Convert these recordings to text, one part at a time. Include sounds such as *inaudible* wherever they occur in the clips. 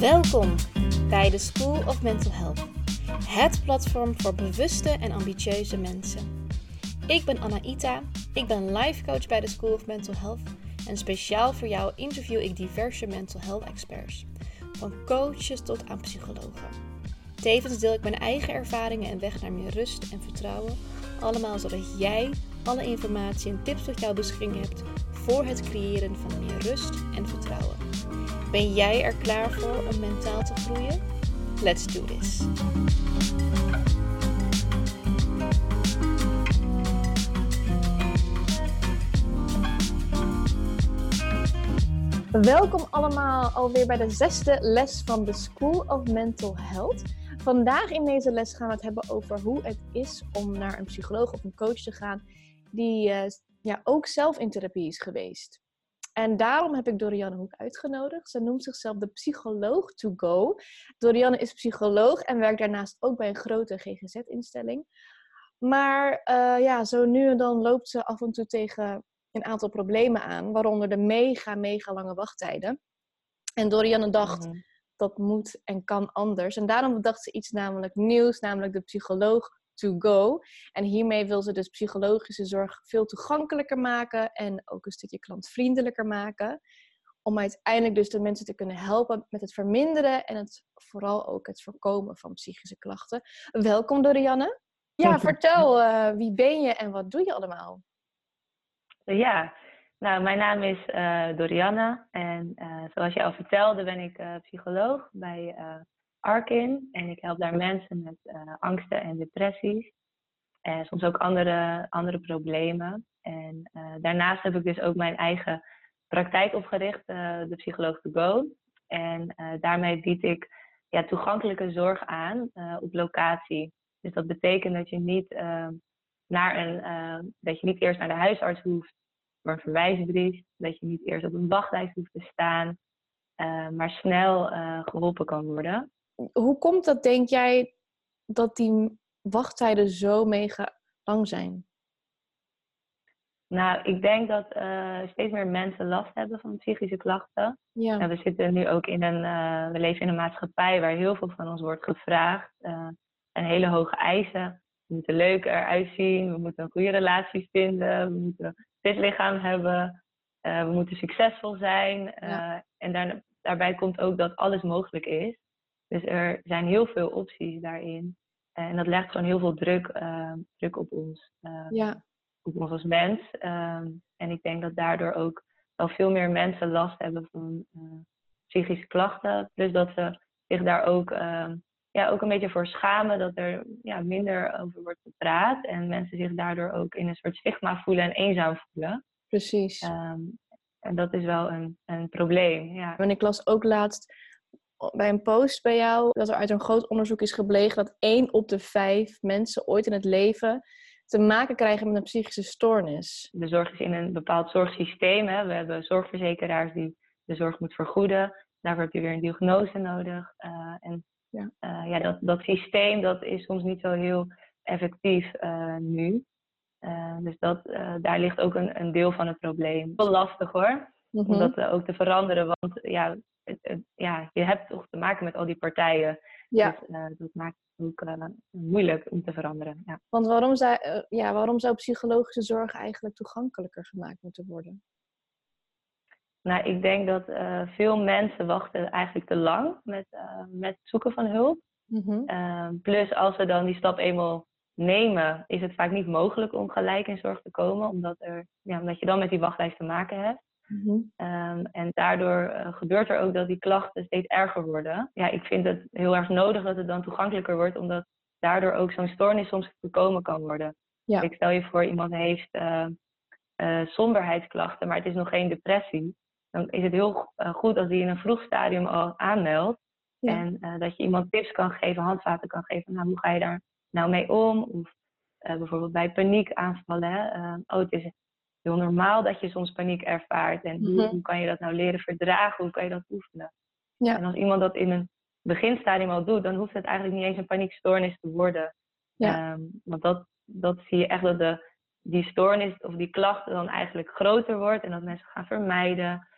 Welkom bij de School of Mental Health, het platform voor bewuste en ambitieuze mensen. Ik ben Anaïta, ik ben life coach bij de School of Mental Health en speciaal voor jou interview ik diverse mental health experts, van coaches tot aan psychologen. Tevens deel ik mijn eigen ervaringen en weg naar meer rust en vertrouwen, allemaal zodat jij alle informatie en tips tot jouw beschikking hebt voor het creëren van meer rust en vertrouwen. Ben jij er klaar voor om mentaal te groeien? Let's do this! Welkom allemaal alweer bij de zesde les van de School of Mental Health. Vandaag in deze les gaan we het hebben over hoe het is om naar een psycholoog of een coach te gaan die uh, ja, ook zelf in therapie is geweest. En daarom heb ik Dorianne Hoek uitgenodigd. Ze noemt zichzelf de psycholoog to go. Dorianne is psycholoog en werkt daarnaast ook bij een grote GGZ-instelling. Maar uh, ja, zo nu en dan loopt ze af en toe tegen een aantal problemen aan, waaronder de mega, mega lange wachttijden. En Dorianne dacht, mm. dat moet en kan anders. En daarom bedacht ze iets namelijk nieuws, namelijk de psycholoog to go. En hiermee wil ze dus psychologische zorg veel toegankelijker maken en ook een stukje klantvriendelijker maken. Om uiteindelijk dus de mensen te kunnen helpen met het verminderen en het, vooral ook het voorkomen van psychische klachten. Welkom Dorianne. Ja, vertel, uh, wie ben je en wat doe je allemaal? Ja, nou, mijn naam is uh, Dorianne en uh, zoals je al vertelde ben ik psycholoog bij Arkin. En ik help daar mensen met uh, angsten en depressies. En soms ook andere, andere problemen. En uh, daarnaast heb ik dus ook mijn eigen praktijk opgericht, uh, de Psycholoog to Go. En daarmee bied ik ja, toegankelijke zorg aan op locatie. Dus dat betekent dat je niet naar een, dat je niet eerst naar de huisarts hoeft voor een verwijsbrief. Dat je niet eerst op een wachtlijst hoeft te staan. maar snel geholpen kan worden hoe komt dat, denk jij, dat die wachttijden zo mega lang zijn? Nou, ik denk dat uh, steeds meer mensen last hebben van psychische klachten. Ja. En we zitten nu ook in een, uh, we leven in een maatschappij waar heel veel van ons wordt gevraagd. Uh, en hele hoge eisen. We moeten leuk eruit zien, we moeten een goede relatie vinden, we moeten een fit lichaam hebben, we moeten succesvol zijn. Ja. En daar, daarbij komt ook dat alles mogelijk is. Dus er zijn heel veel opties daarin. En dat legt gewoon heel veel druk, ehm, druk op ons. Uh, ja. Op ons als mens. Ehm, en ik denk dat daardoor ook wel veel meer mensen last hebben van uh, psychische klachten. Plus dat ze zich daar ook, ja, ook een beetje voor schamen. Dat er ja, minder over wordt gepraat. En mensen zich daardoor ook in een soort stigma voelen en eenzaam voelen. Precies. en dat is wel een, een probleem. Ja. En ik las ook laatst bij een post bij jou dat er uit een groot onderzoek is gebleken dat één op de vijf mensen ooit in het leven te maken krijgen met een psychische stoornis. De zorg is in een bepaald zorgsysteem. Hè. We hebben zorgverzekeraars die de zorg moeten vergoeden. Daarvoor heb je weer een diagnose nodig. Uh, en ja, uh, ja dat, dat systeem dat is soms niet zo heel effectief uh, nu. dus dat, daar ligt ook een, een deel van het probleem. Wel lastig hoor, mm -hmm. om dat ook te veranderen. Want ja, ja, je hebt toch te maken met al die partijen. Ja. Dus uh, dat maakt het ook uh, moeilijk om te veranderen. Ja. Want waarom zou, uh, ja, waarom zou psychologische zorg eigenlijk toegankelijker gemaakt moeten worden? Nou, ik denk dat veel mensen wachten eigenlijk te lang met, met zoeken van hulp. Mm -hmm. plus als ze dan die stap eenmaal nemen, is het vaak niet mogelijk om gelijk in zorg te komen, omdat, er, ja, omdat je dan met die wachtlijst te maken hebt. Mm en daardoor uh, gebeurt er ook dat die klachten steeds erger worden. Ja, ik vind het heel erg nodig dat het dan toegankelijker wordt, omdat daardoor ook zo'n stoornis soms voorkomen kan worden. Ja. Ik stel je voor, iemand heeft uh, uh, somberheidsklachten, maar het is nog geen depressie. Dan is het heel goed als die in een vroeg stadium al aanmeldt. Ja. En dat je iemand tips kan geven, handvaten kan geven. Nou, hoe ga je daar nou mee om? Of bijvoorbeeld bij paniekaanvallen. Hè? oh, het is heel normaal dat je soms paniek ervaart. En hoe, mhm. hoe, kan je dat nou leren verdragen? Hoe kan je dat oefenen? Ja. En als iemand dat in een beginstadium al doet, dan hoeft het eigenlijk niet eens een paniekstoornis te worden. Ja. Um, want dat, dat zie je echt dat de, die stoornis of die klachten dan eigenlijk groter wordt en dat mensen gaan vermijden.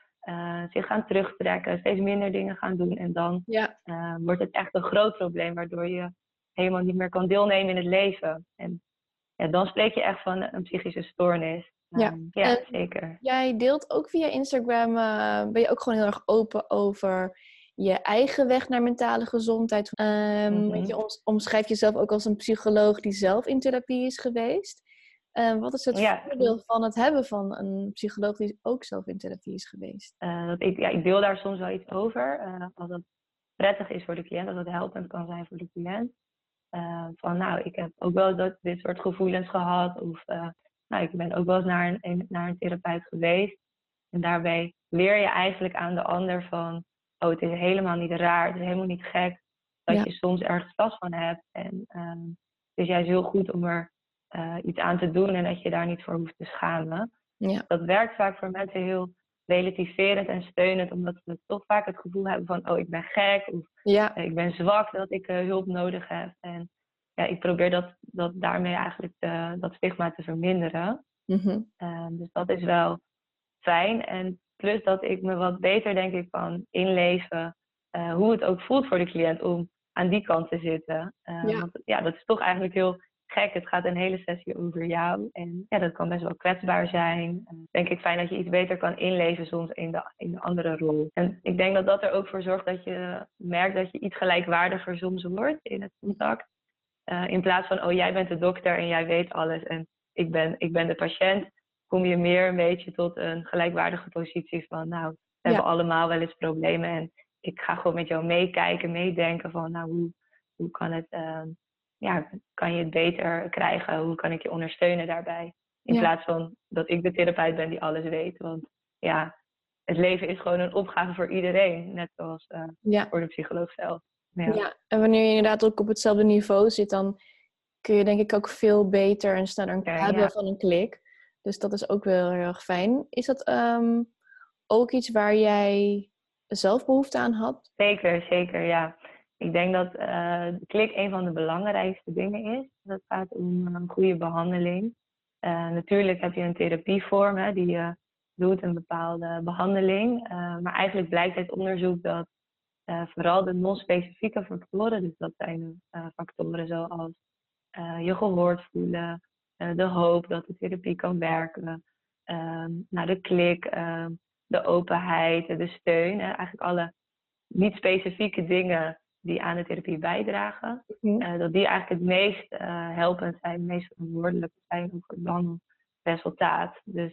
zich gaan terugtrekken, steeds minder dingen gaan doen. En dan ja. wordt het echt een groot probleem, waardoor je helemaal niet meer kan deelnemen in het leven. En ja, dan spreek je echt van een psychische stoornis. Ja, um, ja zeker. Jij deelt ook via Instagram, uh, ben je ook gewoon heel erg open over je eigen weg naar mentale gezondheid. Um, Je omschrijft jezelf ook als een psycholoog die zelf in therapie is geweest. Uh, wat is het voordeel van het hebben van een psycholoog die ook zelf in therapie is geweest? Uh, dat ik, ja, ik deel daar soms wel iets over. Uh, als dat prettig is voor de cliënt, als het helpend kan zijn voor de cliënt. van nou, ik heb ook wel dat, dit soort gevoelens gehad. Of nou, ik ben ook wel eens naar een, naar een therapeut geweest. En daarbij leer je eigenlijk aan de ander van, oh, het is helemaal niet raar, het is helemaal niet gek dat je soms ergens last van hebt. En um, het is juist heel goed om er uh, iets aan te doen en dat je daar niet voor hoeft te schamen. Ja. Dat werkt vaak voor mensen heel relativerend en steunend, omdat ze toch vaak het gevoel hebben van, oh, ik ben gek of ja. ik ben zwak dat ik uh, hulp nodig heb. En ja, ik probeer dat, dat daarmee eigenlijk dat stigma te verminderen. Mm dus dat is wel fijn. En plus dat ik me wat beter, denk ik, kan inleven uh, hoe het ook voelt voor de cliënt om aan die kant te zitten. Uh, ja. Want ja, dat is toch eigenlijk heel gek. Het gaat een hele sessie over jou. En ja, dat kan best wel kwetsbaar zijn. En denk ik fijn dat je iets beter kan inleven soms in de, in de andere rol. En ik denk dat dat er ook voor zorgt dat je merkt dat je iets gelijkwaardiger soms wordt in het contact. Uh, in plaats van, oh jij bent de dokter en jij weet alles en ik ben, ik ben de patiënt, kom je meer een beetje tot een gelijkwaardige positie van, nou, we hebben allemaal wel eens problemen en ik ga gewoon met jou meekijken, meedenken van, nou, hoe, hoe kan, het, uh, ja, kan je het beter krijgen? Hoe kan ik je ondersteunen daarbij? In plaats van dat ik de therapeut ben die alles weet. Want ja, het leven is gewoon een opgave voor iedereen, net zoals uh, voor de psycholoog zelf. Ja. en wanneer je inderdaad ook op hetzelfde niveau zit, dan kun je denk ik ook veel beter en sneller ja, hebben van een klik. Dus dat is ook wel heel erg fijn. Is dat um, ook iets waar jij zelf behoefte aan had? Zeker, zeker, ja. Ik denk dat uh, de klik een van de belangrijkste dingen is. Dat gaat om een goede behandeling. Uh, natuurlijk heb je een therapievorm hè, die je doet, een bepaalde behandeling. Uh, maar eigenlijk blijkt uit onderzoek dat uh, vooral de non-specifieke factoren, dus dat zijn uh, factoren zoals uh, je gehoord voelen, de hoop dat de therapie kan werken, nou, de klik, ehm, de openheid, de steun, eigenlijk alle niet-specifieke dingen die aan de therapie bijdragen, mm dat die eigenlijk het meest helpend zijn, het meest verantwoordelijk zijn voor dan resultaat. Dus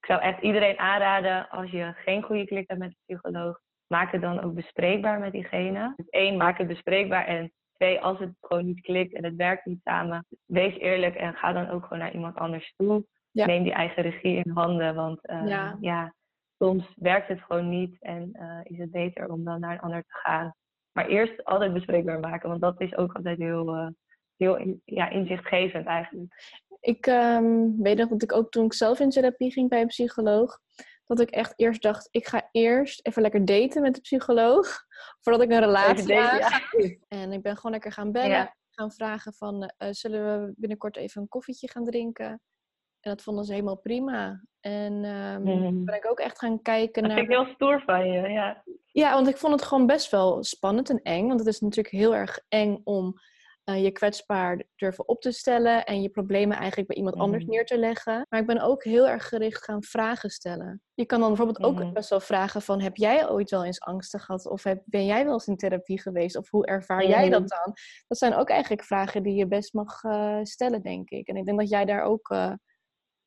ik zou echt iedereen aanraden, als je geen goede klik hebt met een psycholoog, maak het dan ook bespreekbaar met diegene. Dus één, maak het bespreekbaar. En twee, als het gewoon niet klikt en het werkt niet samen, wees eerlijk en ga dan ook gewoon naar iemand anders toe. Neem die eigen regie in handen. Want uh, ja. soms werkt het gewoon niet en uh, is het beter om dan naar een ander te gaan. Maar eerst altijd bespreekbaar maken, want dat is ook altijd heel, uh, heel ja, inzichtgevend eigenlijk. Ik um, weet nog dat ik ook toen ik zelf in therapie ging bij een psycholoog, dat ik echt eerst dacht, ik ga eerst even lekker daten met de psycholoog. *laughs* Voordat ik een relatie daten, En ik ben gewoon lekker gaan bellen. Gaan vragen van, uh, zullen we binnenkort even een koffietje gaan drinken? En dat vonden ze helemaal prima. En um, ben ik ook echt gaan kijken dat naar... Dat vind ik heel stoer van je, ja. Ja, want ik vond het gewoon best wel spannend en eng. Want het is natuurlijk heel erg eng om uh, je kwetsbaar durven op te stellen en je problemen eigenlijk bij iemand anders mhm. neer te leggen. Maar ik ben ook heel erg gericht gaan vragen stellen. Je kan dan bijvoorbeeld ook mhm. best wel vragen van heb jij ooit wel eens angsten gehad of heb, ben jij wel eens in therapie geweest of hoe ervaar jij dat mhm. dan? Dat zijn ook eigenlijk vragen die je best mag uh, stellen, denk ik. En ik denk dat jij daar ook uh,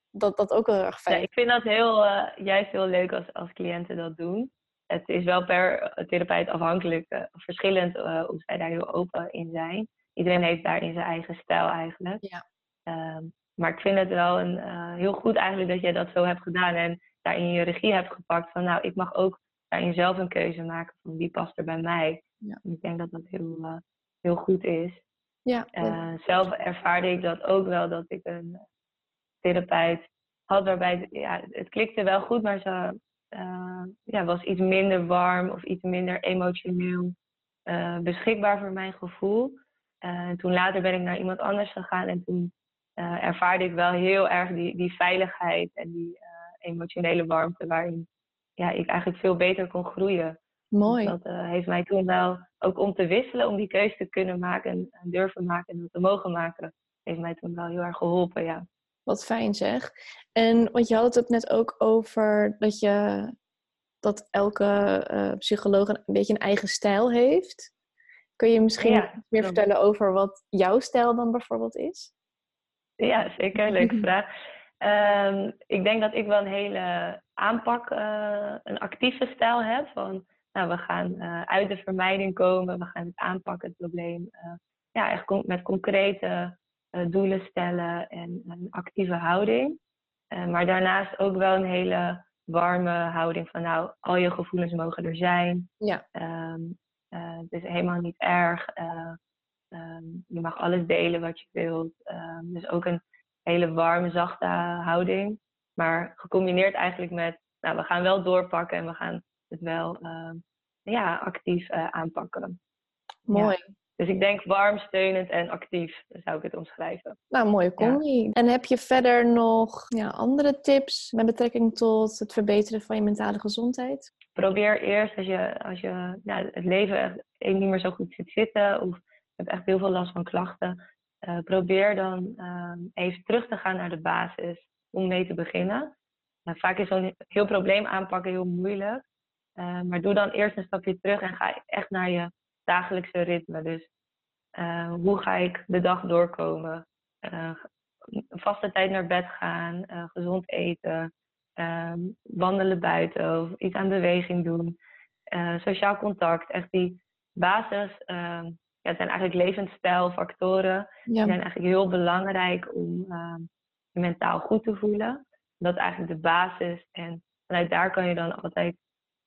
dat, dat ook heel erg fijn. Ja, ik vind dat heel, juist heel leuk als, als cliënten dat doen. Het is wel per therapeut afhankelijk, verschillend hoe zij daar heel open in zijn iedereen heeft daarin zijn eigen stijl eigenlijk. Ja. Ehm, maar ik vind het wel een, uh, heel goed eigenlijk dat jij dat zo hebt gedaan en daarin je regie hebt gepakt van nou, ik mag ook daarin zelf een keuze maken van wie past er bij mij. Ja. ik denk dat dat heel, uh, heel goed is. Ja, uh, zelf ervaarde ik dat ook wel, dat ik een therapeut had waarbij ja, het klikte wel goed, maar ze ja, was iets minder warm of iets minder emotioneel beschikbaar voor mijn gevoel. Uh, toen later ben ik naar iemand anders gegaan en toen uh, ervaarde ik wel heel erg die, die veiligheid en die uh, emotionele warmte waarin ja, ik eigenlijk veel beter kon groeien. Mooi. Dus dat heeft mij toen wel, ook om te wisselen, om die keuze te kunnen maken en, durven maken en te mogen maken, heeft mij toen wel heel erg geholpen, ja. Wat fijn zeg. En want je had het net ook over dat je dat elke uh, psycholoog een, beetje een eigen stijl heeft. Kun je misschien meer vertellen over wat jouw stijl dan bijvoorbeeld is? Ja, zeker. Leuke *laughs* vraag. Um, ik denk dat ik wel een hele aanpak, uh, een actieve stijl heb. Van, nou, we gaan uh, uit de vermijding komen, we gaan het aanpakken, het probleem. Uh, ja, echt met concrete doelen stellen en een actieve houding. maar daarnaast ook wel een hele warme houding van, nou, al je gevoelens mogen er zijn. Ja. Um, het is helemaal niet erg. Um, je mag alles delen wat je wilt. dus ook een hele warme, zachte houding. Maar gecombineerd eigenlijk met, nou, we gaan wel doorpakken en we gaan het wel uh, ja, actief uh, aanpakken. Mooi. Dus ik denk warm, steunend en actief, zou ik het omschrijven. Nou, mooie combi. Ja. En heb je verder nog ja, andere tips met betrekking tot het verbeteren van je mentale gezondheid? Probeer eerst als je, als je ja, het leven echt niet meer zo goed zit zitten of je hebt echt heel veel last van klachten, uh, probeer dan uh, even terug te gaan naar de basis om mee te beginnen. Uh, vaak is zo'n heel probleem aanpakken heel moeilijk. Eh, maar doe dan eerst een stapje terug en ga echt naar je dagelijkse ritme. Dus hoe ga ik de dag doorkomen? een vaste tijd naar bed gaan, gezond eten, ehm, wandelen buiten of iets aan beweging doen. sociaal contact, echt die basis ehm, ja, het zijn eigenlijk levensstijlfactoren. Die zijn eigenlijk heel belangrijk om uh, je mentaal goed te voelen. Dat is eigenlijk de basis. En vanuit daar kan je dan altijd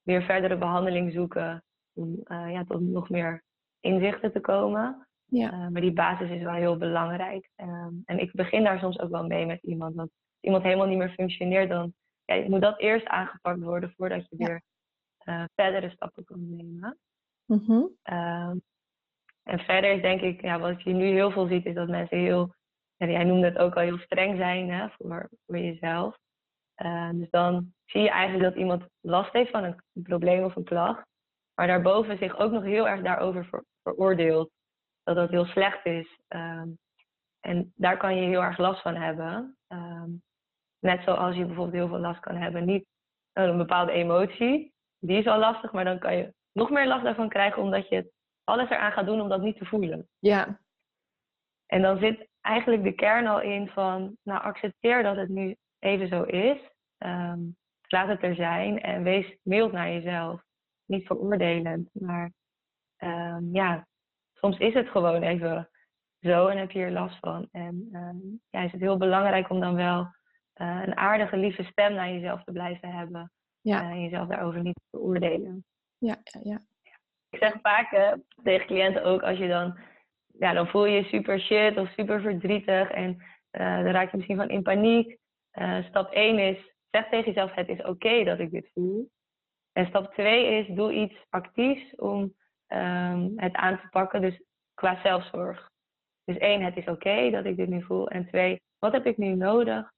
weer verdere behandeling zoeken om uh, ja, tot nog meer inzichten te komen. Ja. Uh, maar die basis is wel heel belangrijk. Ehm, en ik begin daar soms ook wel mee met iemand. Want als iemand helemaal niet meer functioneert, dan ja, moet dat eerst aangepakt worden voordat je weer uh, verdere stappen kan nemen. Mm -hmm. En verder is denk ik, ja, wat je nu heel veel ziet, is dat mensen heel, ja, jij noemde het ook al, heel streng zijn hè, voor, voor jezelf. Uh, dus dan zie je eigenlijk dat iemand last heeft van een, probleem of een klacht, maar daarboven zich ook nog heel erg daarover ver, veroordeelt. Dat dat heel slecht is. Um, en daar kan je heel erg last van hebben. Um, net zoals je bijvoorbeeld heel veel last kan hebben, niet een bepaalde emotie, die is al lastig, maar dan kan je nog meer last daarvan krijgen omdat je alles eraan gaat doen om dat niet te voelen. Ja. En dan zit eigenlijk de kern al in van, nou accepteer dat het nu even zo is. Um, laat het er zijn en wees mild naar jezelf. Niet veroordelend, maar um, ja, soms is het gewoon even zo en heb je er last van. En um, ja, is het heel belangrijk om dan wel uh, een aardige, lieve stem naar jezelf te blijven hebben. Ja. Uh, en jezelf daarover niet te veroordelen. Ja, ja, ja. Ik zeg vaak tegen cliënten ook, als je dan, ja, dan voel je je super shit of super verdrietig en uh, dan raak je misschien van in paniek. Stap 1 is, zeg tegen jezelf, het is oké okay dat ik dit voel. En stap 2 is, doe iets actiefs om um, het aan te pakken, dus qua zelfzorg. Dus één, het is oké okay dat ik dit nu voel. En twee, wat heb ik nu nodig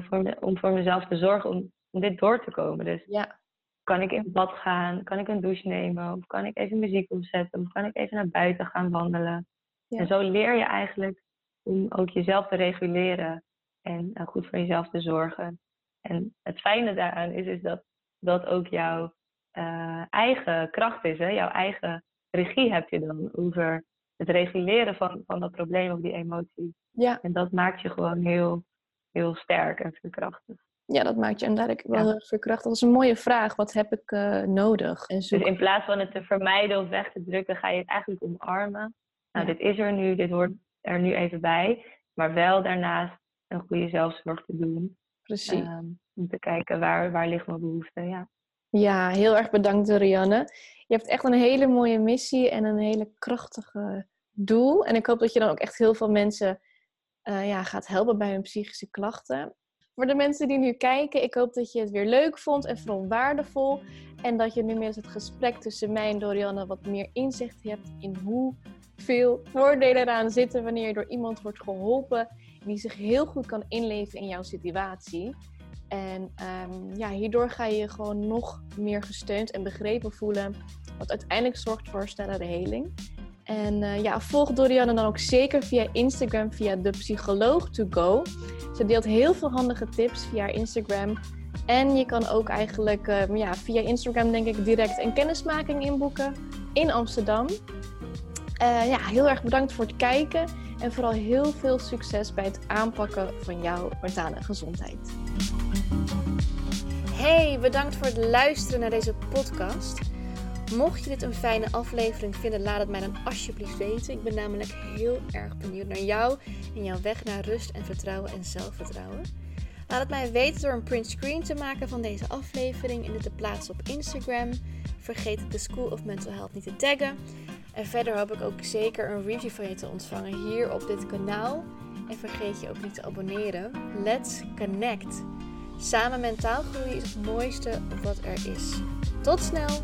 voor me, om voor mezelf te zorgen om, om dit door te komen? Dus ja. Kan ik in bad gaan? Kan ik een douche nemen? Of kan ik even muziek opzetten? Of kan ik even naar buiten gaan wandelen? Ja. En zo leer je eigenlijk om ook jezelf te reguleren en uh, goed voor jezelf te zorgen. En het fijne daaraan is, is dat dat ook jouw uh, eigen kracht is. Hè? Jouw eigen regie heb je dan over het reguleren van, van dat probleem of die emotie. Ja. En dat maakt je gewoon heel, heel sterk en verkrachtig ja, dat maakt je inderdaad wel ja. verkrachtig. Dat is een mooie vraag. Wat heb ik uh, nodig? En dus in plaats van het te vermijden of weg te drukken, ga je het eigenlijk omarmen. Nou, ja. dit is er nu, dit hoort er nu even bij. Maar wel daarnaast een goede zelfzorg te doen. Precies. Um, om te kijken waar, waar ligt mijn behoefte. Ja. ja, heel erg bedankt Rianne. Je hebt echt een hele mooie missie en een hele krachtige doel. En ik hoop dat je dan ook echt heel veel mensen uh, ja, gaat helpen bij hun psychische klachten. Voor de mensen die nu kijken, ik hoop dat je het weer leuk vond en vooral waardevol. En dat je nu met het gesprek tussen mij en Dorianne wat meer inzicht hebt in hoeveel voordelen eraan zitten wanneer je door iemand wordt geholpen die zich heel goed kan inleven in jouw situatie. En ehm, ja, hierdoor ga je je gewoon nog meer gesteund en begrepen voelen. Wat uiteindelijk zorgt voor snellere heling. En uh, ja, volg Dorianne dan ook zeker via Instagram, via de psycholoog to go. Ze deelt heel veel handige tips via Instagram. En je kan ook eigenlijk uh, ja, via Instagram denk ik direct een kennismaking inboeken in Amsterdam. Uh, ja, heel erg bedankt voor het kijken. En vooral heel veel succes bij het aanpakken van jouw mentale gezondheid. Hey, bedankt voor het luisteren naar deze podcast. Mocht je dit een fijne aflevering vinden, laat het mij dan alsjeblieft weten. Ik ben namelijk heel erg benieuwd naar jou en jouw weg naar rust en vertrouwen en zelfvertrouwen. Laat het mij weten door een print screen te maken van deze aflevering en dit te plaatsen op Instagram. Vergeet de School of Mental Health niet te taggen. En verder hoop ik ook zeker een review van je te ontvangen hier op dit kanaal. En vergeet je ook niet te abonneren. Let's connect! Samen mentaal groeien is het mooiste wat er is. Tot snel!